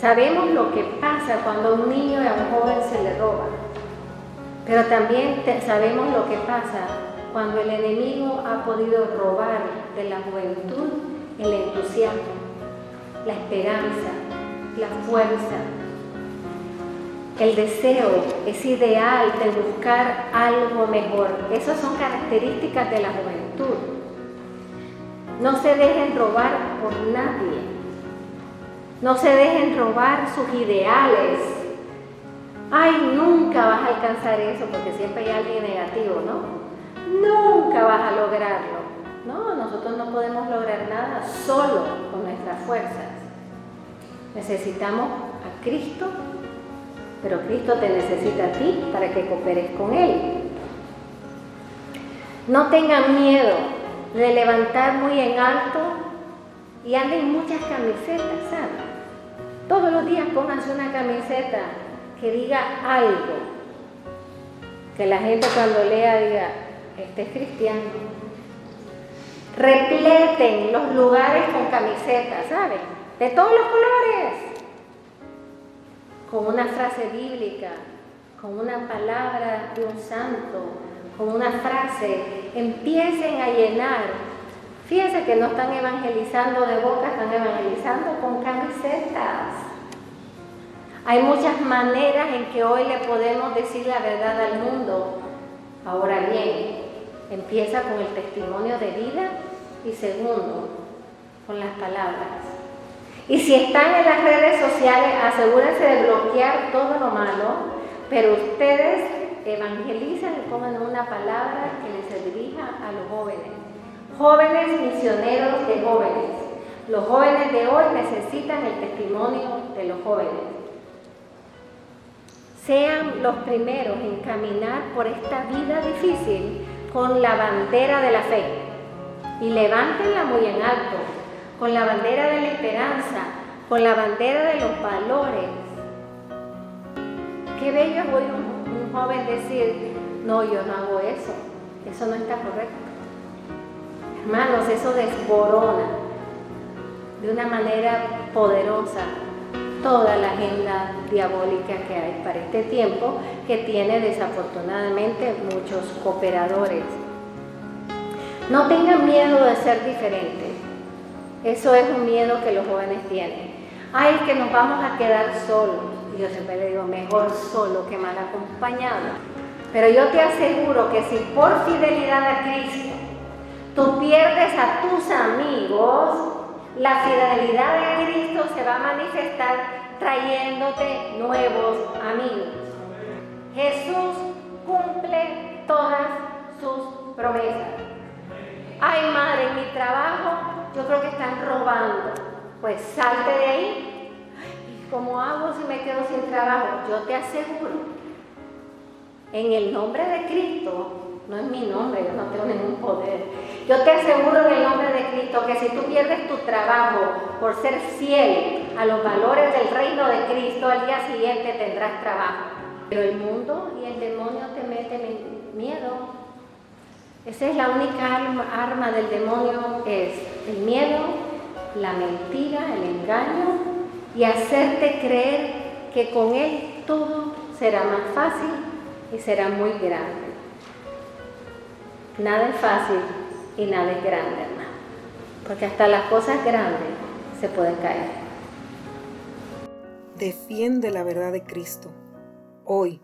Sabemos lo que pasa cuando a un niño y a un joven se le roba, pero también sabemos lo que pasa cuando el enemigo ha podido robar de la juventud el entusiasmo, la esperanza, la fuerza, el deseo, ese ideal de buscar algo mejor. Esas son características de la juventud. No se dejen robar por nadie. No se dejen robar sus ideales. Ay, nunca vas a alcanzar eso porque siempre hay alguien negativo, ¿no? Nunca vas a lograrlo. No, nosotros no podemos lograr nada solo con nuestras fuerzas. Necesitamos a Cristo pero Cristo te necesita a ti para que cooperes con Él. No tengan miedo de levantar muy en alto y anden muchas camisetas, ¿sabes? Todos los días pónganse una camiseta que diga algo, que la gente cuando lea diga, este es cristiano. Repleten los lugares con camisetas, ¿saben? De todos los colores con una frase bíblica, con una palabra de un santo, con una frase, empiecen a llenar. Fíjense que no están evangelizando de boca, están evangelizando con camisetas. Hay muchas maneras en que hoy le podemos decir la verdad al mundo. Ahora bien, empieza con el testimonio de vida y segundo, con las palabras. Y si están en las redes sociales, asegúrense de bloquear todo lo malo, pero ustedes evangelizan y pongan una palabra que les dirija a los jóvenes. Jóvenes misioneros de jóvenes. Los jóvenes de hoy necesitan el testimonio de los jóvenes. Sean los primeros en caminar por esta vida difícil con la bandera de la fe y levántenla muy en alto con la bandera de la esperanza, con la bandera de los valores. Qué bello es hoy un, joven decir, no, yo no hago eso, eso no está correcto. Hermanos, eso desborona de una manera poderosa toda la agenda diabólica que hay para este tiempo, que tiene desafortunadamente muchos cooperadores. No tengan miedo de ser diferentes. Eso es un miedo que los jóvenes tienen. Ay, que nos vamos a quedar solos. Yo siempre le digo, mejor solo que mal acompañado. Pero yo te aseguro que si por fidelidad a Cristo tú pierdes a tus amigos, la fidelidad de Cristo se va a manifestar trayéndote nuevos amigos. Jesús cumple todas sus promesas. Ay, madre, mi trabajo yo creo que están robando. Pues salte de ahí. ¿Y cómo hago si me quedo sin trabajo? Yo te aseguro, en el nombre de Cristo, no es mi nombre, yo no tengo ningún poder. Yo te aseguro en el nombre de Cristo que si tú pierdes tu trabajo por ser fiel a los valores del reino de Cristo, al día siguiente tendrás trabajo. Pero el mundo y el demonio te meten miedo, esa es la única arma, del demonio, es el miedo, la mentira, el engaño y hacerte creer que con él todo será más fácil y será muy grande. Nada es fácil y nada es grande, hermano. Porque hasta las cosas grandes se pueden caer. Defiende la verdad de Cristo. Hoy